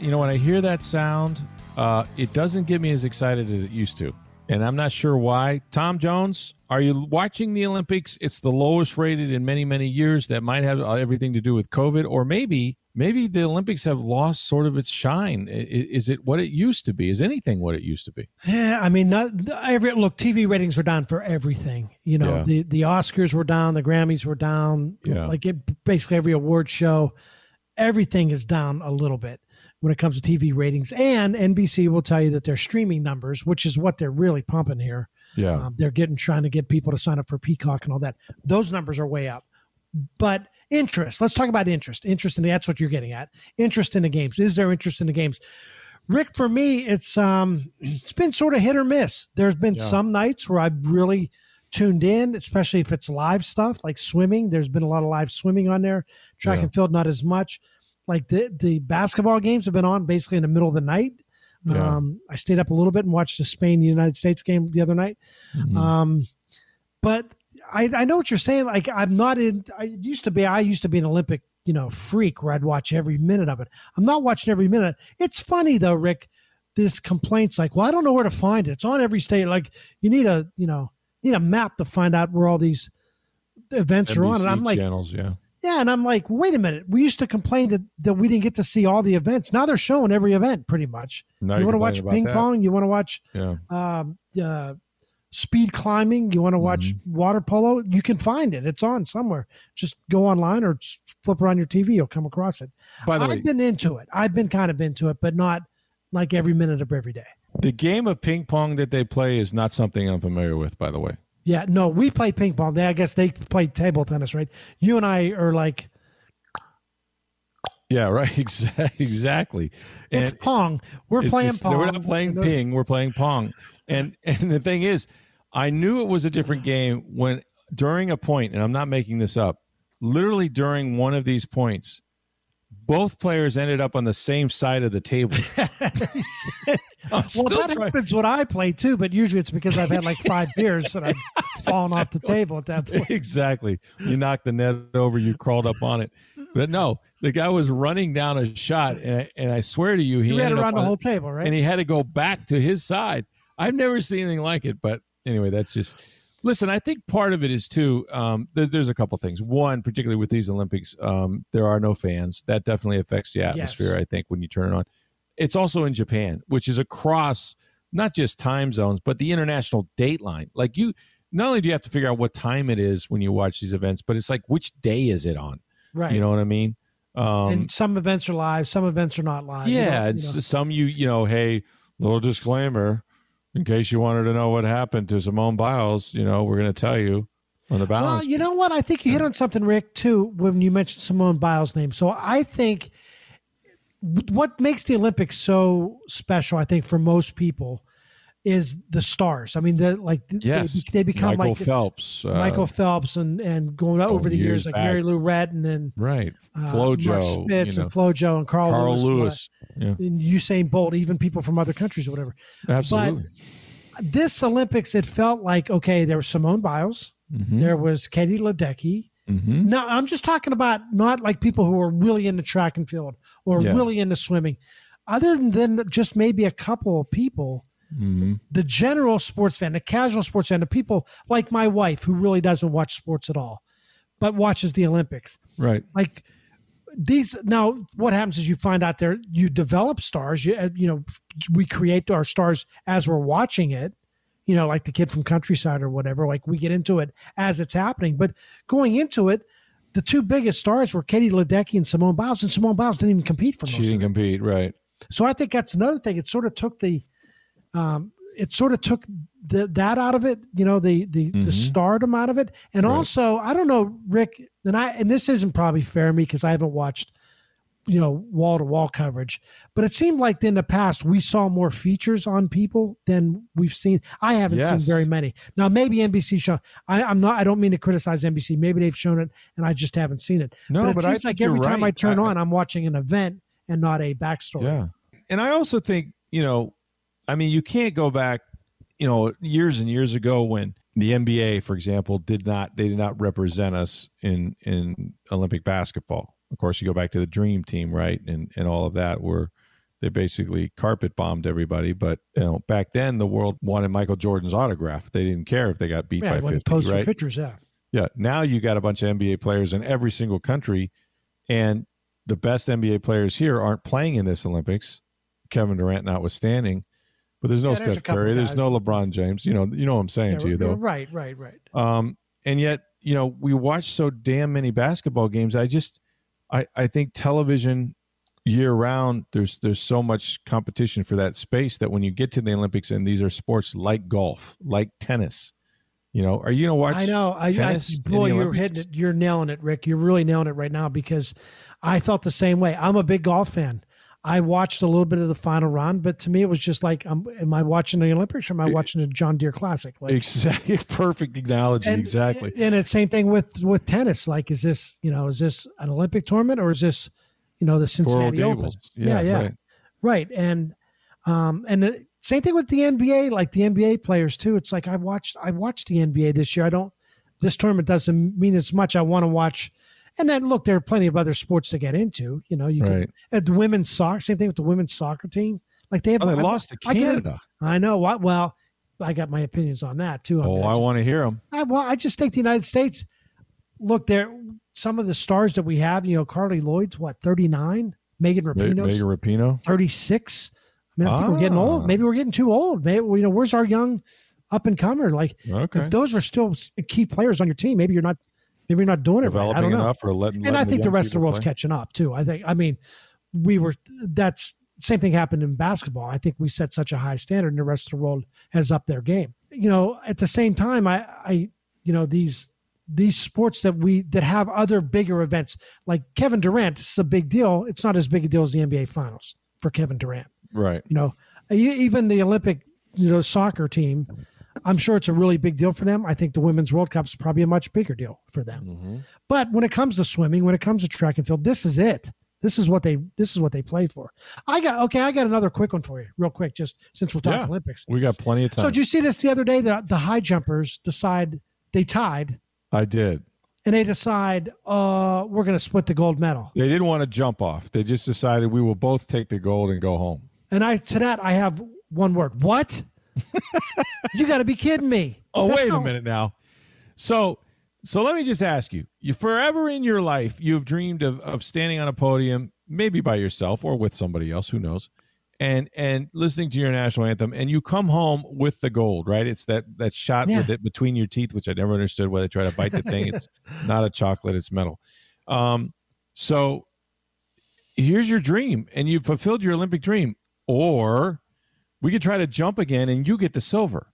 You know, when I hear that sound, uh, it doesn't get me as excited as it used to. And I'm not sure why. Tom Jones, are you watching the Olympics? It's the lowest rated in many, many years. That might have uh, everything to do with COVID, or maybe, maybe the Olympics have lost sort of its shine. Is it what it used to be? Is anything what it used to be? Yeah, I mean, not every look. TV ratings were down for everything. You know, Yeah. the the Oscars were down, the Grammys were down. Yeah. like it, basically every award show, everything is down a little bit when it comes to TV ratings. And NBC will tell you that their streaming numbers, which is what they're really pumping here, Yeah. um, they're getting trying to get people to sign up for Peacock and all that. Those numbers are way up. But interest, let's talk about interest. Interest in that's what you're getting at. Interest in the games. Is there interest in the games? Rick, for me, it's um it's been sort of hit or miss. There's been Yeah. some nights where I've really tuned in, especially if it's live stuff like swimming. There's been a lot of live swimming on there. Track Yeah. and field, not as much. Like the the basketball games have been on basically in the middle of the night. Yeah. Um, I stayed up a little bit and watched the Spain United States game the other night. Mhm. Um, but I, I know what you're saying. Like I'm not in. I used to be. I used to be an Olympic, you know, freak where I'd watch every minute of it. I'm not watching every minute. It's funny though, Rick. This complaints like, well, I don't know where to find it. It's on every state. Like you need a, you know, you need a map to find out where all these events are on. And I'm like, channels, yeah. yeah, and I'm like, wait a minute. We used to complain that, that we didn't get to see all the events. Now they're showing every event pretty much. Now you want to watch ping about pong? You want to watch. Yeah. um, uh, speed climbing, you want to watch Mm-hmm. water polo, you can find it. It's on somewhere. Just go online or flip around your TV. You'll come across it. By the I've way, been into it. I've been kind of into it, but not like every minute of every day. the game of ping pong that they play is not something I'm familiar with, by the way. Yeah, no, we play ping pong. They, I guess they play table tennis, right? You and I are like Yeah, right. Exa- Exactly. it's And pong. We're it's playing just- pong. We're not playing ping. We're playing pong. And and the thing is, I knew it was a different game when during a point, and I'm not making this up. Literally during one of these points, both players ended up on the same side of the table. Well, that trying- happens when I play too, but usually it's because I've had like five beers and I've fallen off the table at that point. exactly. You knocked the net over, you crawled up on it. But no, the guy was running down a shot, and I, and I swear to you, he You ran around the whole table, right? and he had to go back to his side. I've never seen anything like it. But anyway, that's just. Listen, I think part of it is too. Um, there's there's a couple things. One, particularly with these Olympics, um, there are no fans. That definitely affects the atmosphere. Yes. I think when you turn it on, it's also in Japan, which is across not just time zones, but the international date line. Like you, not only do you have to figure out what time it is when you watch these events, but it's like which day is it on? right. You know what I mean? Um, and some events are live, some events are not live. Yeah, you it's know. some you you know, hey, little disclaimer, in case you wanted to know what happened to Simone Biles, you know, we're going to tell you on the balance. Well, you know what? I think you hit on something, Rick, too, when you mentioned Simone Biles' name. So I think what makes the Olympics so special, I think, for most people, is the stars. I mean, the like yes, they, they become Michael like Phelps, uh, Michael Phelps and and going oh, over the years, years like. Mary Lou Retton and right, uh, FloJo, Mark Spitz you know, and FloJo and Carl, Carl Lewis, Lewis, yeah, and Usain Bolt, even people from other countries or whatever. absolutely. This Olympics, it felt like okay, there was Simone Biles, Mhm, there was Katie Ledecky. mhm. No, I'm just talking about not like people who are really into track and field or Yeah. really into swimming. Other than just maybe a couple of people, Mhm. the general sports fan, the casual sports fan, the people like my wife who really doesn't watch sports at all, but watches the Olympics. right, Like these now, what happens is you find out there you develop stars. You you know we create our stars as we're watching it. You know, like the kid from Countryside or whatever. Like we get into it as it's happening, but going into it, the two biggest stars were Katie Ledecky and Simone Biles, and Simone Biles didn't even compete for most she didn't compete, right? So I think that's another thing. It sort of took the, um, it sort of took the, that out of it, you know, the the Mhm. the stardom out of it, and Right. also I don't know, Rick, and I and this isn't probably fair to me because I haven't watched, you know, wall to wall coverage, but it seemed like in the past we saw more features on people than we've seen. I haven't Yes. seen very many. Now maybe NBC show. I, I'm not. I don't mean to criticize NBC. Maybe they've shown it and I just haven't seen it. No, but it but I seems like think you're every time I turn I- on, I'm watching an event and not a backstory. Yeah. And I also think, you know, I mean, you can't go back, you know, years and years ago when the NBA, for example, did not they did not represent us in in Olympic basketball. Of course, you go back to the Dream Team, right, and and all of that, where they basically carpet bombed everybody. But you know, back then the world wanted Michael Jordan's autograph. They didn't care if they got beat Yeah, by fifty, for right? pictures, yeah. Yeah. Now you got a bunch of NBA players in every single country, and the best NBA players here aren't playing in this Olympics. Kevin Durant notwithstanding, but there's no Yeah, Steph couple Curry, there's no LeBron James. You know, you know what I'm saying Yeah, to you though. Right, right, right. Um, and yet, you know, we watch so damn many basketball games. I just, I, I think television year round, there's there's so much competition for that space that when you get to the Olympics and these are sports like golf, like tennis, you know, are you gonna watch? I know. I, I boy, you're hitting it. You're nailing it, Rick. You're really nailing it right now because I felt the same way. I'm a big golf fan. I watched a little bit of the final round, but to me, it was just like, um, am I watching the Olympics or am I watching the John Deere Classic? Like, Exactly, perfect analogy. and- exactly. And it's same thing with with tennis. Like, is this you know, is this an Olympic tournament or is this you know the Cincinnati Open? Gables. Yeah, yeah. right. Right. And um and the same thing with the NBA, like the NBA players too. It's like I watched I watched the NBA this year. I don't this tournament doesn't mean as much. I want to watch and then look, there are plenty of other sports to get into. You know, you Right. can the women's soccer, same thing with the women's soccer team. Like they have Oh, they I- lost to I. Canada. I know what well, I got my opinions on that too. Oh, mean, I want to hear them. I, well, I just think the United States. Look, there some of the stars that we have. You know, Carli Lloyd's what thirty nine, Megan Rapinoe. Megan Rapinoe's Rapino. thirty six. I mean, I think we're getting Ah. old. Maybe we're getting too old. Maybe you know, where's our young up and comer? Like Okay. if those are still key players on your team. Maybe you're not. Maybe you're not doing it right. I don't know. enough or letting. and I think the young rest of the world's play? catching up too. I think. I mean, we were. That's same thing happened in basketball. I think we set such a high standard, and the rest of the world has upped their game. You know, at the same time, I, I, you know, these these sports that we that have other bigger events like Kevin Durant. This is a big deal. It's not as big a deal as the NBA Finals for Kevin Durant. Right. You know, even the Olympic, you know, soccer team. I'm sure it's a really big deal for them. I think the Women's World Cup is probably a much bigger deal for them. Mhm. But when it comes to swimming, when it comes to track and field, this is it. This is what they this is what they play for. I got okay, I got another quick one for you, real quick, just since we're talking Yeah. Olympics. We got plenty of time. So did you see this the other day? The the high jumpers decide they tied I did. and they decide uh we're gonna split the gold medal. They didn't want to jump off. They just decided we will both take the gold and go home. And I to that I have one word. What? You gotta be kidding me. Oh, That's wait a minute now. So, so let me just ask you: You forever in your life, you've dreamed of of standing on a podium, maybe by yourself or with somebody else, who knows, and and listening to your national anthem, and you come home with the gold, right? It's that that shot Yeah. with it between your teeth, which I never understood why they try to bite the thing. It's not a chocolate; it's metal. Um, so here's your dream, and you've fulfilled your Olympic dream, or we could try to jump again, and you get the silver.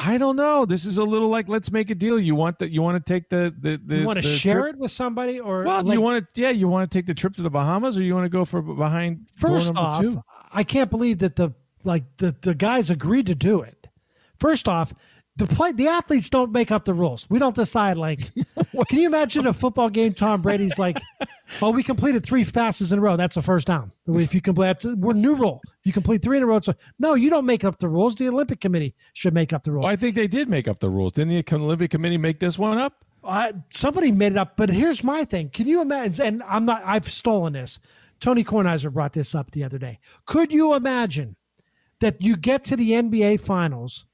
I don't know. This is a little like let's make a deal. You want that? You want to take the the the you want to share trip? it with somebody or Well, do like, you want to? Yeah, you want to take the trip to the Bahamas, or you want to go for behind First off, two? I can't believe that the like the the guys agreed to do it. First off, the play the athletes don't make up the rules. We don't decide like can you imagine a football game Tom Brady's like, "Oh, we completed three passes in a row. That's a first down." If you complete that's, we're new rule. You complete three in a row. So no, you don't make up the rules. The Olympic Committee should make up the rules. Well, I think they did make up the rules. Didn't the Olympic Committee make this one up? I, somebody made it up, but here's my thing. Can you imagine? And I'm not, I've stolen this. Tony Kornheiser brought this up the other day. Could you imagine that you get to the NBA finals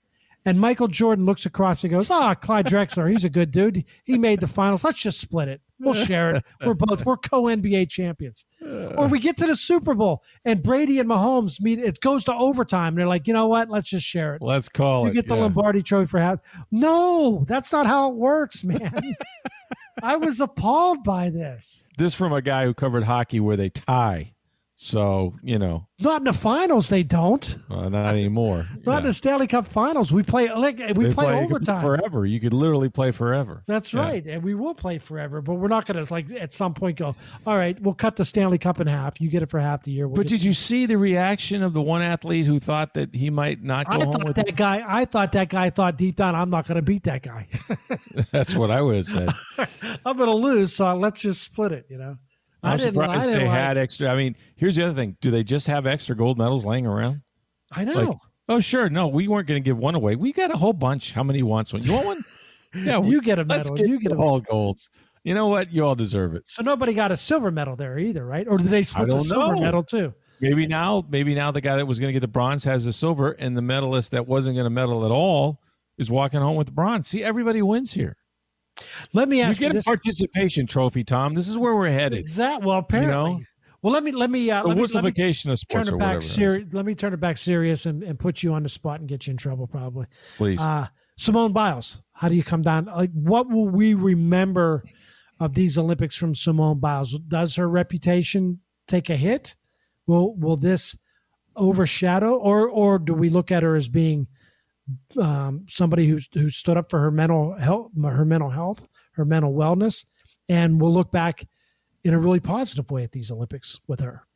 and Michael Jordan looks across and goes, Ah, Clyde Drexler, he's a good dude. He made the finals. Let's just split it. We'll share it. We're both, we're co NBA champions. Or we get to the Super Bowl and Brady and Mahomes meet, it goes to overtime. They're like, you know what? Let's just share it. Let's call You it. You get the yeah. Lombardi trophy for half. No, that's not how it works, man. I was appalled by this. This from a guy who covered hockey where they tie. So you know, not in the finals. They don't. Uh, not anymore. not yeah. in the Stanley Cup Finals. We play like we play, play, overtime forever. You could literally play forever. That's yeah. right, and we will play forever. But we're not going to like at some point go. All right, we'll cut the Stanley Cup in half. You get it for half the year. We'll but did you see the reaction of the one athlete who thought that he might not go I home thought that it? guy. I thought that guy thought deep down, I'm not going to beat that guy. That's what I would have said. I'm going to lose, so let's just split it. You know. I'm surprised they like, had extra. I mean, here's the other thing: do they just have extra gold medals laying around? I know. Like, oh, sure. No, we weren't going to give one away. We got a whole bunch. How many wants one? You want one? Yeah, you get a medal. Get you get all golds. You know what? You all deserve it. So nobody got a silver medal there either, right? Or did they split the silver know. medal too? Maybe now, maybe now the guy that was going to get the bronze has the silver, and the medalist that wasn't going to medal at all is walking home with the bronze. See, everybody wins here. Let me ask you. Get you a participation trophy, Tom. This is where we're headed. Exactly. Well, apparently. You know? Well, let me let me uh, let, me, let me of sports turn it back serious. Let me turn it back serious and, and put you on the spot and get you in trouble, probably. Please, uh, Simone Biles. How do you come down? Like, what will we remember of these Olympics from Simone Biles? Does her reputation take a hit? Will will this overshadow, or or do we look at her as being um, somebody who who stood up for her mental health, her mental health, her mental wellness, and we'll look back in a really positive way at these Olympics with her.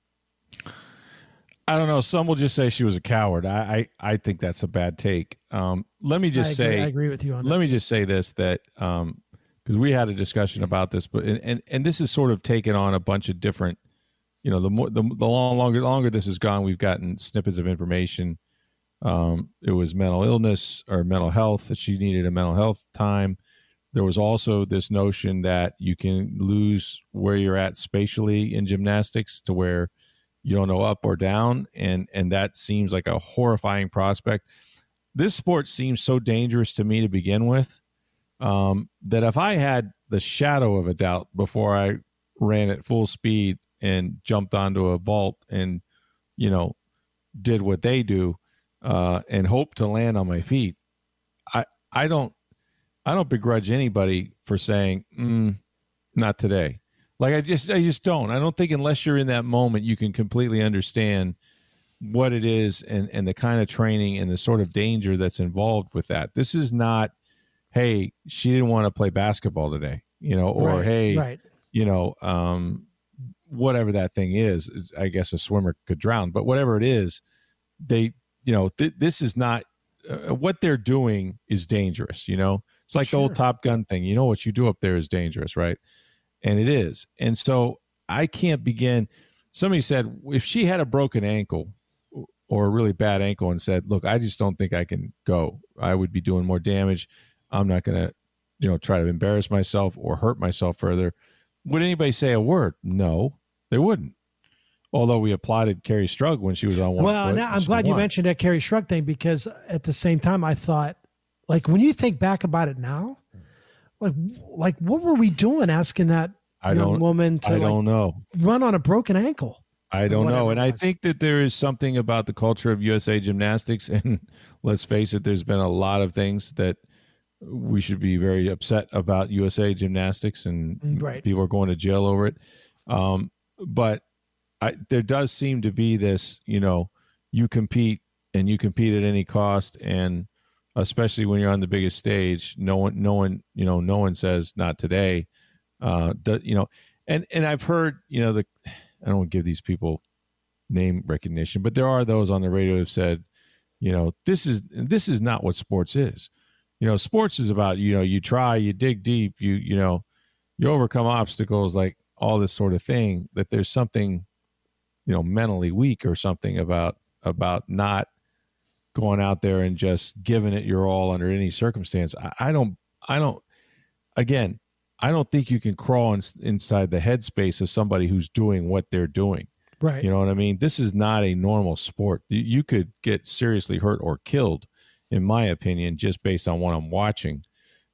I don't know. Some will just say she was a coward. I I, I think that's a bad take. Um, let me just I say I agree with you on let that. me just say this that um, because we had a discussion about this, but and, and and this is sort of taken on a bunch of different. You know, the more the, the long, longer longer this has gone, we've gotten snippets of information um, it was mental illness or mental health that she needed a mental health time. There was also this notion that you can lose where you're at spatially in gymnastics to where you don't know up or down, and and that seems like a horrifying prospect. This sport seems so dangerous to me to begin with um, that if I had the shadow of a doubt before I ran at full speed and jumped onto a vault and you know did what they do uh, and hope to land on my feet. I I don't I don't begrudge anybody for saying mm, not today. Like I just I just don't. I don't think unless you're in that moment you can completely understand what it is and and the kind of training and the sort of danger that's involved with that. This is not hey, she didn't want to play basketball today, you know, or right, hey, right. you know, um whatever that thing is, is I guess a swimmer could drown, but whatever it is, they you know, th- this is not uh, what they're doing is dangerous. You know, it's like sure. the old Top Gun thing. You know, what you do up there is dangerous, right? And it is. And so I can't begin. Somebody said if she had a broken ankle or a really bad ankle and said, "Look, I just don't think I can go. I would be doing more damage. I'm not going to, you know, try to embarrass myself or hurt myself further." Would anybody say a word? No, they wouldn't. Although we applauded Kerri Strug when she was on one. Well, now, I'm glad you mentioned that Kerri Strug thing because at the same time I thought, like when you think back about it now, like like what were we doing asking that I young woman to I don't know run on a broken ankle? I don't know, and I think that there is something about the culture of USA Gymnastics, and let's face it, there's been a lot of things that we should be very upset about USA Gymnastics, and right. people are going to jail over it. Um, but I, there does seem to be this, you know, you compete and you compete at any cost, and especially when you're on the biggest stage, no one, no one, you know, no one says not today. Uh, do, you know, and and I've heard, you know, the I don't give these people name recognition, but there are those on the radio who've said, you know, this is this is not what sports is. You know, sports is about you know you try, you dig deep, you you know, you overcome obstacles, like all this sort of thing. That there's something you know mentally weak or something about about not going out there and just giving it your all under any circumstance. I, I don't I don't again I don't think you can crawl in, inside the headspace of somebody who's doing what they're doing. Right. You know what I mean? This is not a normal sport. You could get seriously hurt or killed, in my opinion, just based on what I'm watching.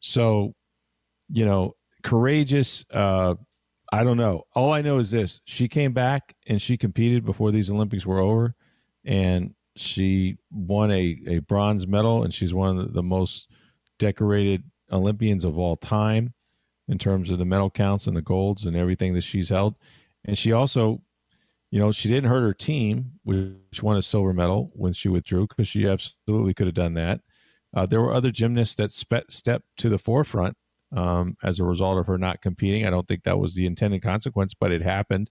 So, you know, courageous, uh, I don't know. All I know is this: she came back and she competed before these Olympics were over, and she won a, a bronze medal, and she's one of the most decorated Olympians of all time in terms of the medal counts and the golds and everything that she's held. And she also, you know, she didn't hurt her team, which won a silver medal when she withdrew, because she absolutely could have done that. Uh, there were other gymnasts that spe- stepped to the forefront um, as a result of her not competing. I don't think that was the intended consequence, but it happened.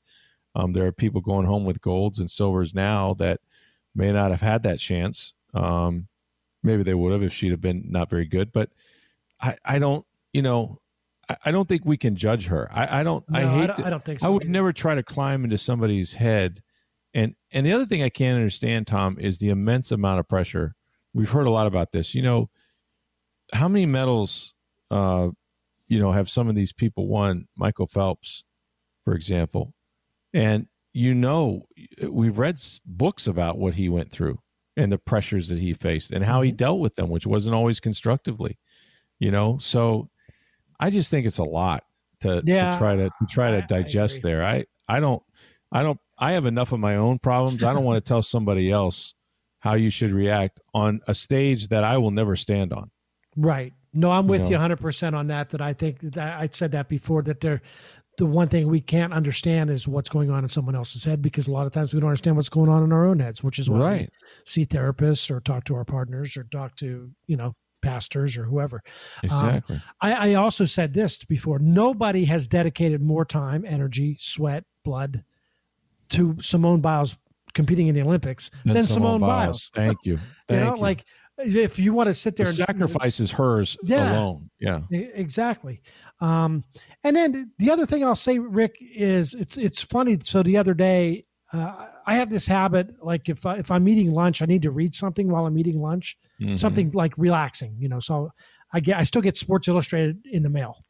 Um, there are people going home with golds and silvers now that may not have had that chance. Um, maybe they would have if she'd have been not very good, but I, I don't, you know, I, don't think we can judge her. I, I don't. No, I hate. I don't, I don't think so. I would either. never try to climb into somebody's head. And and the other thing I can't understand, Tom, is the immense amount of pressure. We've heard a lot about this. You know, how many medals, uh, you know, have some of these people won? Michael Phelps, for example, and you know, we've read books about what he went through and the pressures that he faced and how he Mm-hmm. dealt with them, which wasn't always constructively. You know, so I just think it's a lot to, Yeah, to try to, to try I- I to digest agree. there. I I don't I don't I have enough of my own problems. I don't want to tell somebody else how you should react on a stage that I will never stand on. Right. No, I'm with know? you 100% on that. That I think that I said that before that there, the one thing we can't understand is what's going on in someone else's head because a lot of times we don't understand what's going on in our own heads, which is why we see therapists or talk to our partners or talk to, you know, pastors or whoever. Um, exactly. I, I also said this before nobody has dedicated more time, energy, sweat, blood to Simone Biles competing in the Olympics Then than Simone, Biles. Thank you. you Thank know, like if you want to sit there the and sacrifice is hers Yeah. alone. Yeah. Exactly. Um, and then the other thing I'll say, Rick, is it's it's funny. So the other day, uh, I have this habit, like if I, if I'm eating lunch, I need to read something while I'm eating lunch, Mhm. something like relaxing, you know. So I get I still get Sports Illustrated in the mail,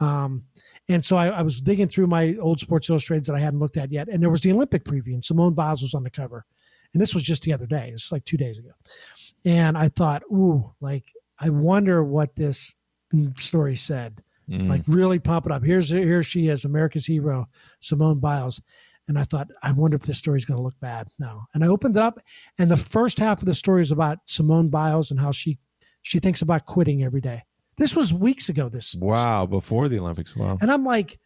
um, and so I, I was digging through my old Sports Illustrated that I hadn't looked at yet, and there was the Olympic preview, and Simone Biles was on the cover, and this was just the other day. It's like two days ago, and I thought, ooh, like I wonder what this story said Mhm. like really pump it up. Here's here she is, America's hero, Simone Biles. And I thought, I wonder if this story is going to look bad now. And I opened it up, and the first half of the story is about Simone Biles and how she she thinks about quitting every day. This was weeks ago. This wow. Before the Olympics. Wow. and I'm like,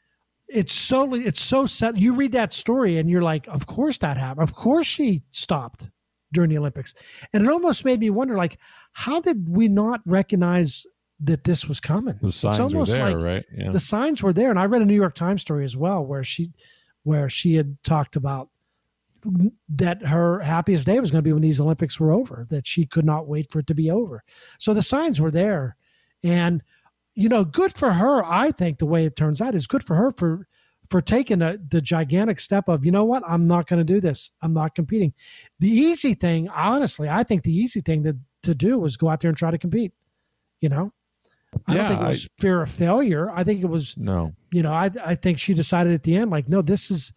it's so it's so set. You read that story, and you're like, of course that happened. Of course she stopped during the Olympics, and it almost made me wonder, like, how did we not recognize that this was coming? The signs were almost there, like right? Yeah. the signs were there and i read a new york times story as well where she where she had talked about that her happiest day was going to be when these olympics were over that she could not wait for it to be over so the signs were there and you know good for her i think the way it turns out is good for her for for taking a, the gigantic step of you know what i'm not going to do this i'm not competing the easy thing honestly i think the easy thing to, to do was go out there and try to compete you know i Yeah, don't think it was fear of failure i think it was no. you know, I I think she decided at the end, like, no, this is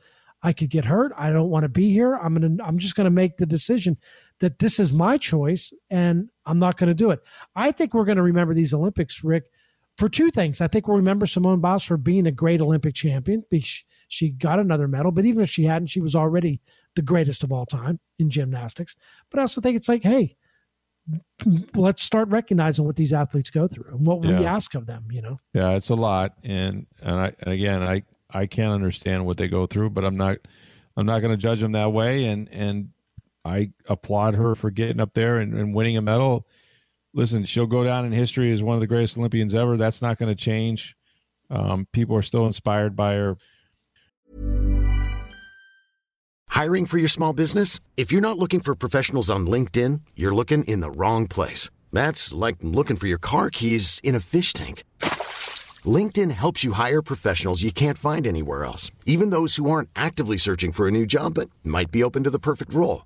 I could get hurt. I don't want to be here. I'm gonna I'm just gonna make the decision that this is my choice and I'm not gonna do it. I think we're gonna remember these Olympics, Rick, for two things. I think we'll remember Simone Biles for being a great Olympic champion. because She got another medal, but even if she hadn't, she was already the greatest of all time in gymnastics. But I also think it's like, hey, let's start recognizing what these athletes go through and what we ask of them, you know. Yeah, it's a lot, and and I and again, I I can't understand what they go through, but I'm not I'm not going to judge them that way, and and I applaud her for getting up there and, and winning a medal. Listen, she'll go down in history as one of the greatest Olympians ever. That's not going to change. Um, people are still inspired by her. Hiring for your small business? If you're not looking for professionals on LinkedIn, you're looking in the wrong place. That's like looking for your car keys in a fish tank. LinkedIn helps you hire professionals you can't find anywhere else, even those who aren't actively searching for a new job but might be open to the perfect role.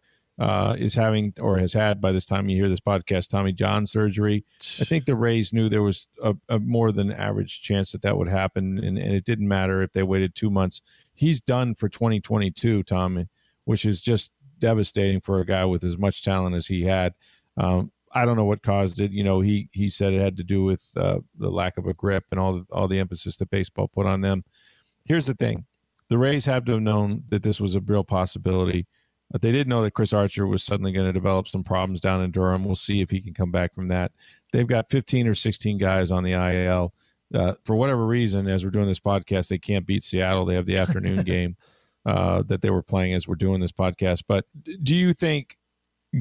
uh, is having or has had by this time you hear this podcast Tommy John surgery. I think the Rays knew there was a, a more than average chance that that would happen, and, and it didn't matter if they waited two months. He's done for 2022, Tommy, which is just devastating for a guy with as much talent as he had. Um, I don't know what caused it. You know, he he said it had to do with uh, the lack of a grip and all the, all the emphasis that baseball put on them. here's the thing: the Rays have to have known that this was a real possibility. But they didn't know that Chris Archer was suddenly going to develop some problems down in Durham. We'll see if he can come back from that. They've got 15 or 16 guys on the IAL. Uh, for whatever reason, as we're doing this podcast, they can't beat Seattle. They have the afternoon game uh, that they were playing as we're doing this podcast. But do you think,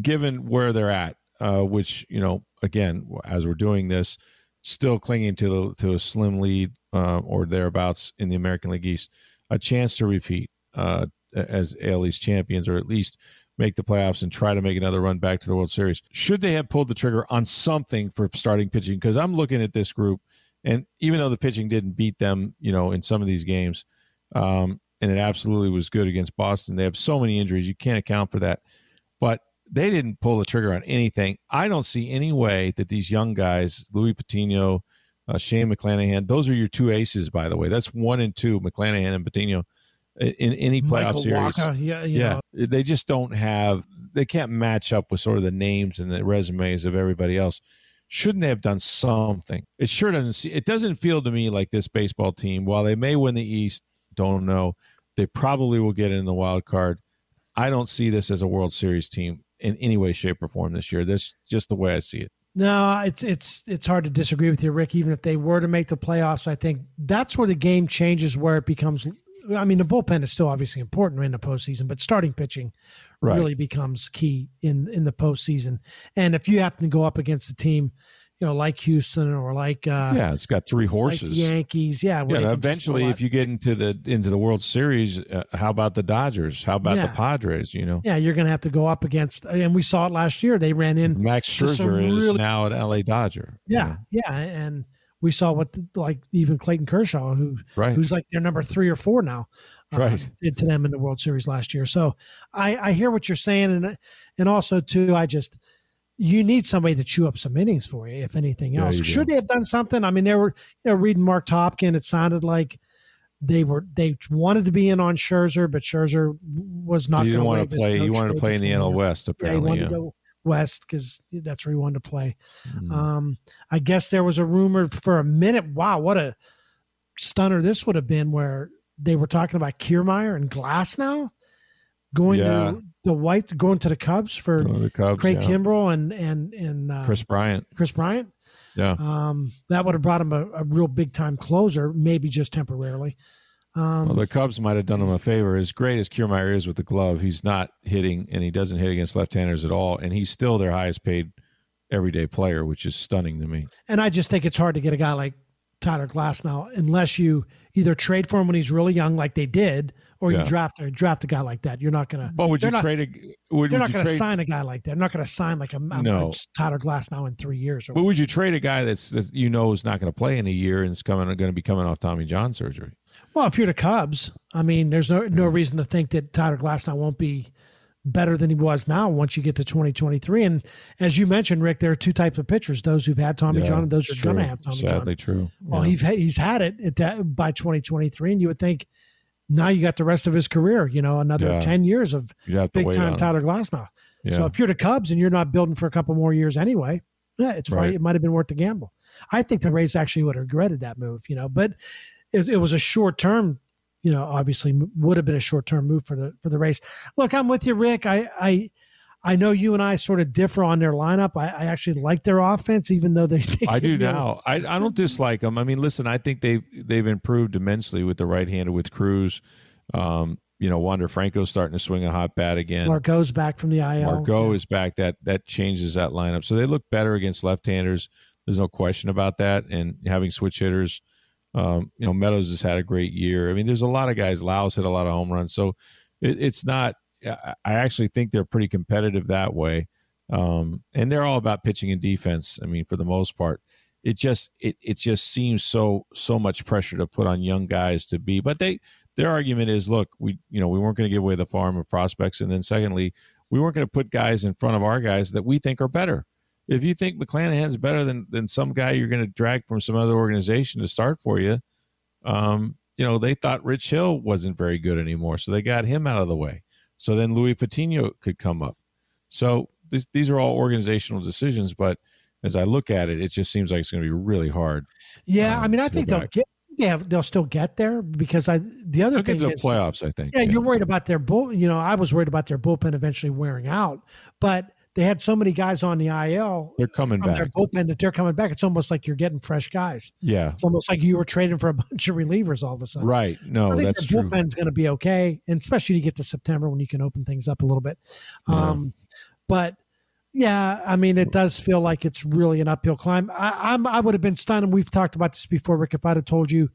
given where they're at, uh, which you know, again, as we're doing this, still clinging to to a slim lead uh, or thereabouts in the American League East, a chance to repeat uh, as AL East champions, or at least make the playoffs and try to make another run back to the World Series. Should they have pulled the trigger on something for starting pitching? Because I'm looking at this group, and even though the pitching didn't beat them, you know, in some of these games, um, and it absolutely was good against Boston, they have so many injuries you can't account for that. But they didn't pull the trigger on anything. I don't see any way that these young guys, Luis Patino, uh, Shane McClanahan, those are your two aces, by the way. That's one and two, McClanahan and Patino in any playoff Michael series. Yeah, you yeah, know, they just don't have. They can't match up with sort of the names and the resumes of everybody else. Shouldn't they have done something? It sure doesn't. See, it doesn't feel to me like this baseball team. While they may win the East, don't know. They probably will get in the wild card. I don't see this as a World Series team in any way, shape, or form this year. That's just the way I see it. No, it's it's it's hard to disagree with you, Rick. Even if they were to make the playoffs, I think that's where the game changes, where it becomes. I mean, the bullpen is still obviously important in the postseason, but starting pitching Right. really becomes key in in the postseason. And if you happen to go up against a team, you know, like Houston or like uh, yeah, it's got three horses. the Yankees, yeah, yeah, they can just eventually, if you get into the into the World Series, uh, how about the Dodgers? How about the Padres? You know, yeah, you're going to have to go up against, and we saw it last year. They ran in Max Scherzer is really- now an LA Dodger. you Yeah, know? yeah, and we saw what the, like even Clayton Kershaw, who right. who's like their number three or four now, uh, Right. did to them in the World Series last year. So I I hear what you're saying, and and also too, I just you need somebody to chew up some innings for you, if anything Yeah, else. do. Should they have done something? I mean, they were you know reading Marc Topkin, it sounded like. They were they wanted to be in on Scherzer, but Scherzer was not. you didn't want to play. You wanted to play in the NL. West, Yeah, he apparently. wanted Yeah. to go west because that's where he wanted to play. Mm. Um, I guess there was a rumor for a minute. Wow, what a stunner this would have been where they were talking about Kiermaier and Glasnow going Yeah. to the White, going to the Cubs for the Cubs, Craig yeah. Kimbrel and and and uh, Kris Bryant. Kris Bryant. Yeah. Um, that would have brought him a, a real big time closer, maybe just temporarily. Um, Well, the Cubs might have done him a favor. As great as Kiermaier is with the glove, he's not hitting, and he doesn't hit against left-handers at all. And he's still their highest-paid everyday player, which is stunning to me. And I just think it's hard to get a guy like Tyler Glasnow, unless you either trade for him when he's really young, like they did, or Yeah. you draft a draft a guy like that. You're not gonna. But would you not- trade a? Would, You're would not you going to trade? sign a guy like that. They're not going to sign like a, a- No. Tyler Glasnow in three years. Or, But would you trade a guy that's that you know is not going to play in a year and is coming going to be coming off Tommy John surgery? Well, if you're the Cubs, I mean, there's no no mm-hmm. reason to think that Tyler Glasnow won't be better than he was now once you get to 2023. And as you mentioned, Rick, there are two types of pitchers: those who've had Tommy Yeah, John and those who it's are going to have Tommy John. Sadly, true. Well, Yeah. he's he's had it at that by 2023, and you would think now you got the rest of his career. You know, another Yeah. 10 years of You'd have to big time. Tyler Glasnow. Yeah. So if you're the Cubs and you're not building for a couple more years anyway, yeah, it's right. Right. It might have been worth the gamble. I think the Rays actually would have regretted that move, you know, but it, it was a short term, you know, obviously would have been a short term move for the for the Rays. Look, I'm with you, Rick. I I I know you and I sort of differ on their lineup. I, I actually like their offense, even though they. they I do now. I, I don't dislike them. I mean, listen, I think they've they've improved immensely with the right hander with Cruz. Um, you know, Wander Franco's starting to swing a hot bat again. Margot's back from the IL. Margot is back. That that changes that lineup. So they look better against left-handers. There's no question about that. And having switch hitters, um, you know, Meadows has had a great year. I mean, there's a lot of guys. Lowe's hit a lot of home runs. So it, it's not. I actually think they're pretty competitive that way. Um, and they're all about pitching and defense. I mean, for the most part, it just it it just seems so so much pressure to put on young guys to be. But they their argument is, look, we you know we weren't going to give away the farm of prospects, and then secondly, we weren't going to put guys in front of our guys that we think are better. If you think McClanahan's better than than some guy you're going to drag from some other organization to start for you, um, you know they thought Rich Hill wasn't very good anymore, so they got him out of the way. So then Luis Patino could come up. So this, these are all organizational decisions, but as I look at it, it just seems like it's going to be really hard. Yeah, um, I mean, I think they'll get Yeah, they'll still get there because I. The other thing get to the is, playoffs, I think. yeah, you're worried about their bull. You know, I was worried about their bullpen eventually wearing out, but they had so many guys on the IL They're coming from their back. bullpen that they're coming back. It's almost like you're getting fresh guys. Yeah. It's almost like you were trading for a bunch of relievers all of a sudden. Right. No, I think that's their bullpen's going to be okay, and especially you get to September when you can open things up a little bit. Yeah. Um, but yeah, I mean, it does feel like it's really an uphill climb. I, I'm I would have been stunned, and we've talked about this before, Rick. If I'd have told you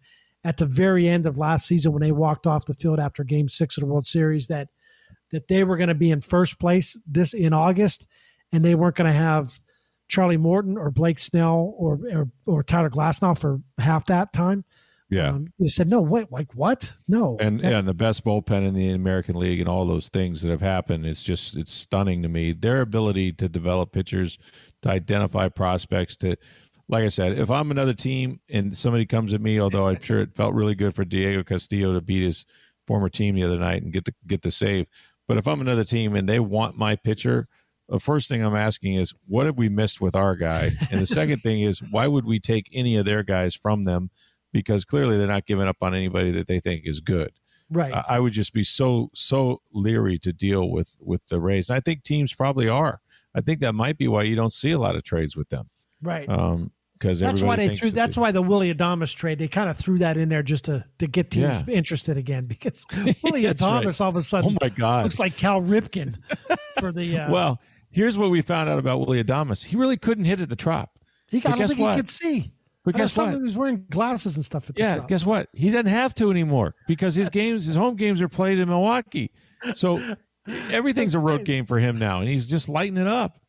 at the very end of last season when they walked off the field after Game Six of the World Series that that they were going to be in first place this in August, and they weren't going to have Charlie Morton or Blake Snell or or, or Tyler Glasnow for half that time. Yeah. Um, you said, no, wait, like what? No. and That- and the best bullpen in the American League and all those things that have happened it's just it's stunning to me their ability to develop pitchers to identify prospects to like I said if I'm another team and somebody comes at me although I'm sure it felt really good for Diego Castillo to beat his former team the other night and get the get the save but if I'm another team and they want my pitcher the first thing I'm asking is what have we missed with our guy and the second thing is why would we take any of their guys from them because clearly they're not giving up on anybody that they think is good right. I I would just be so so leery to deal with with the Rays. And I think teams probably are. I think that might be why you don't see a lot of trades with them. right. Um, because that's why they threw. that That's they- why the Willy Adames trade. They kind of threw that in there just to to get teams Yeah. interested again because Willy That's right. Adames all of a sudden Oh my God! looks like Cal Ripken for the. Uh, well, here's what we found out about Willy Adames. He really couldn't hit at the trop. he got. I but don't guess think what? he could see. But I guess what? Was wearing glasses and stuff. At the Yeah, guess what? He doesn't have to anymore because his games, his home games, are played in Milwaukee. So everything's a road game for him now, and he's just lighting it up.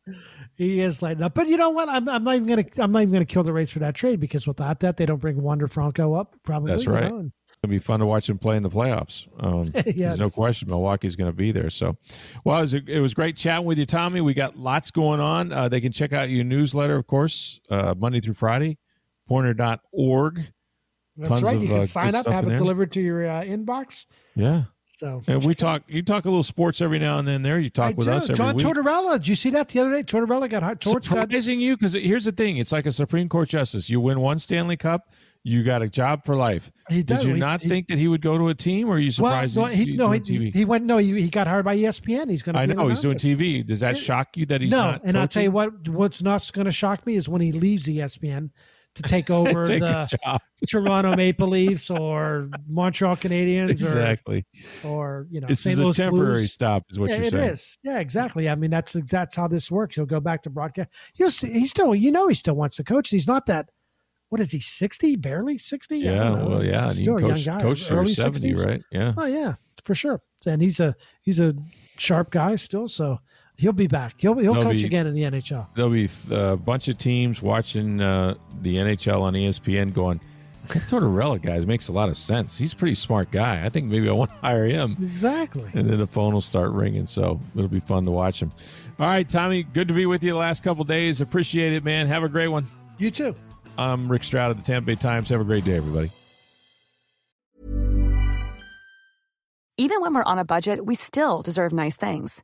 He is lighting up. But you know what? I'm, I'm not even gonna. I'm not even gonna kill the Rays for that trade because without that, they don't bring Wander Franco up. Probably. That's right. know, and- It'll be fun to watch him play in the playoffs. Um, Yeah, there's no question Milwaukee's going to be there. So, well, it was, it was great chatting with you, Tommy. We got lots going on. Uh, they can check out your newsletter, of course, uh, Monday through Friday, poynter.org. That's Tons right. of, you uh, can good sign up, have it there. delivered to your uh, inbox. Yeah. So And we talk, you talk a little sports every now and then there. You talk I with do. us every John week. Tortorella. Did you see that the other day? Tortorella got hired. Torch got Surprising you because here's the thing: it's like a Supreme Court justice. You win one Stanley Cup, you got a job for life. He Did does. you He- not he- think that he would go to a team, or are you well, surprised? no, he's, he, no, he, he went. No, he, he got hired by ESPN. He's going to. I know he's doing. TV. Does that shock you that he's no, not? and I'll tell you what. What's not going to shock me is when he leaves ESPN to take over Take the. Toronto Maple Leafs or Montreal Canadiens Exactly. or or you know This St. is a temporary Blues. stop, is what yeah, you're it saying. is. Yeah, exactly. I mean, that's that's how this works. He'll go back to broadcast. He'll st- he still, you know, he still wants to coach. He's not that. What is he? Sixty? Barely sixty? Yeah, well, yeah. You still a young guy. coach early 70, 60s. right? Yeah. Oh yeah, for sure. And he's a he's a sharp guy still. So he'll be back. He'll he'll They'll coach be- again in the NHL. There'll be a bunch of teams watching uh, the NHL on ESPN going, that Tortorella guys makes a lot of sense. He's a pretty smart guy. I think maybe I want to hire him. Exactly. and then the phone will start ringing. So it'll be fun to watch him. All right, Tommy, good to be with you the last couple days. Appreciate it, man. Have a great one. You too. I'm Rick Stroud of the Tampa Bay Times. Have a great day, everybody. Even when we're on a budget, we still deserve nice things.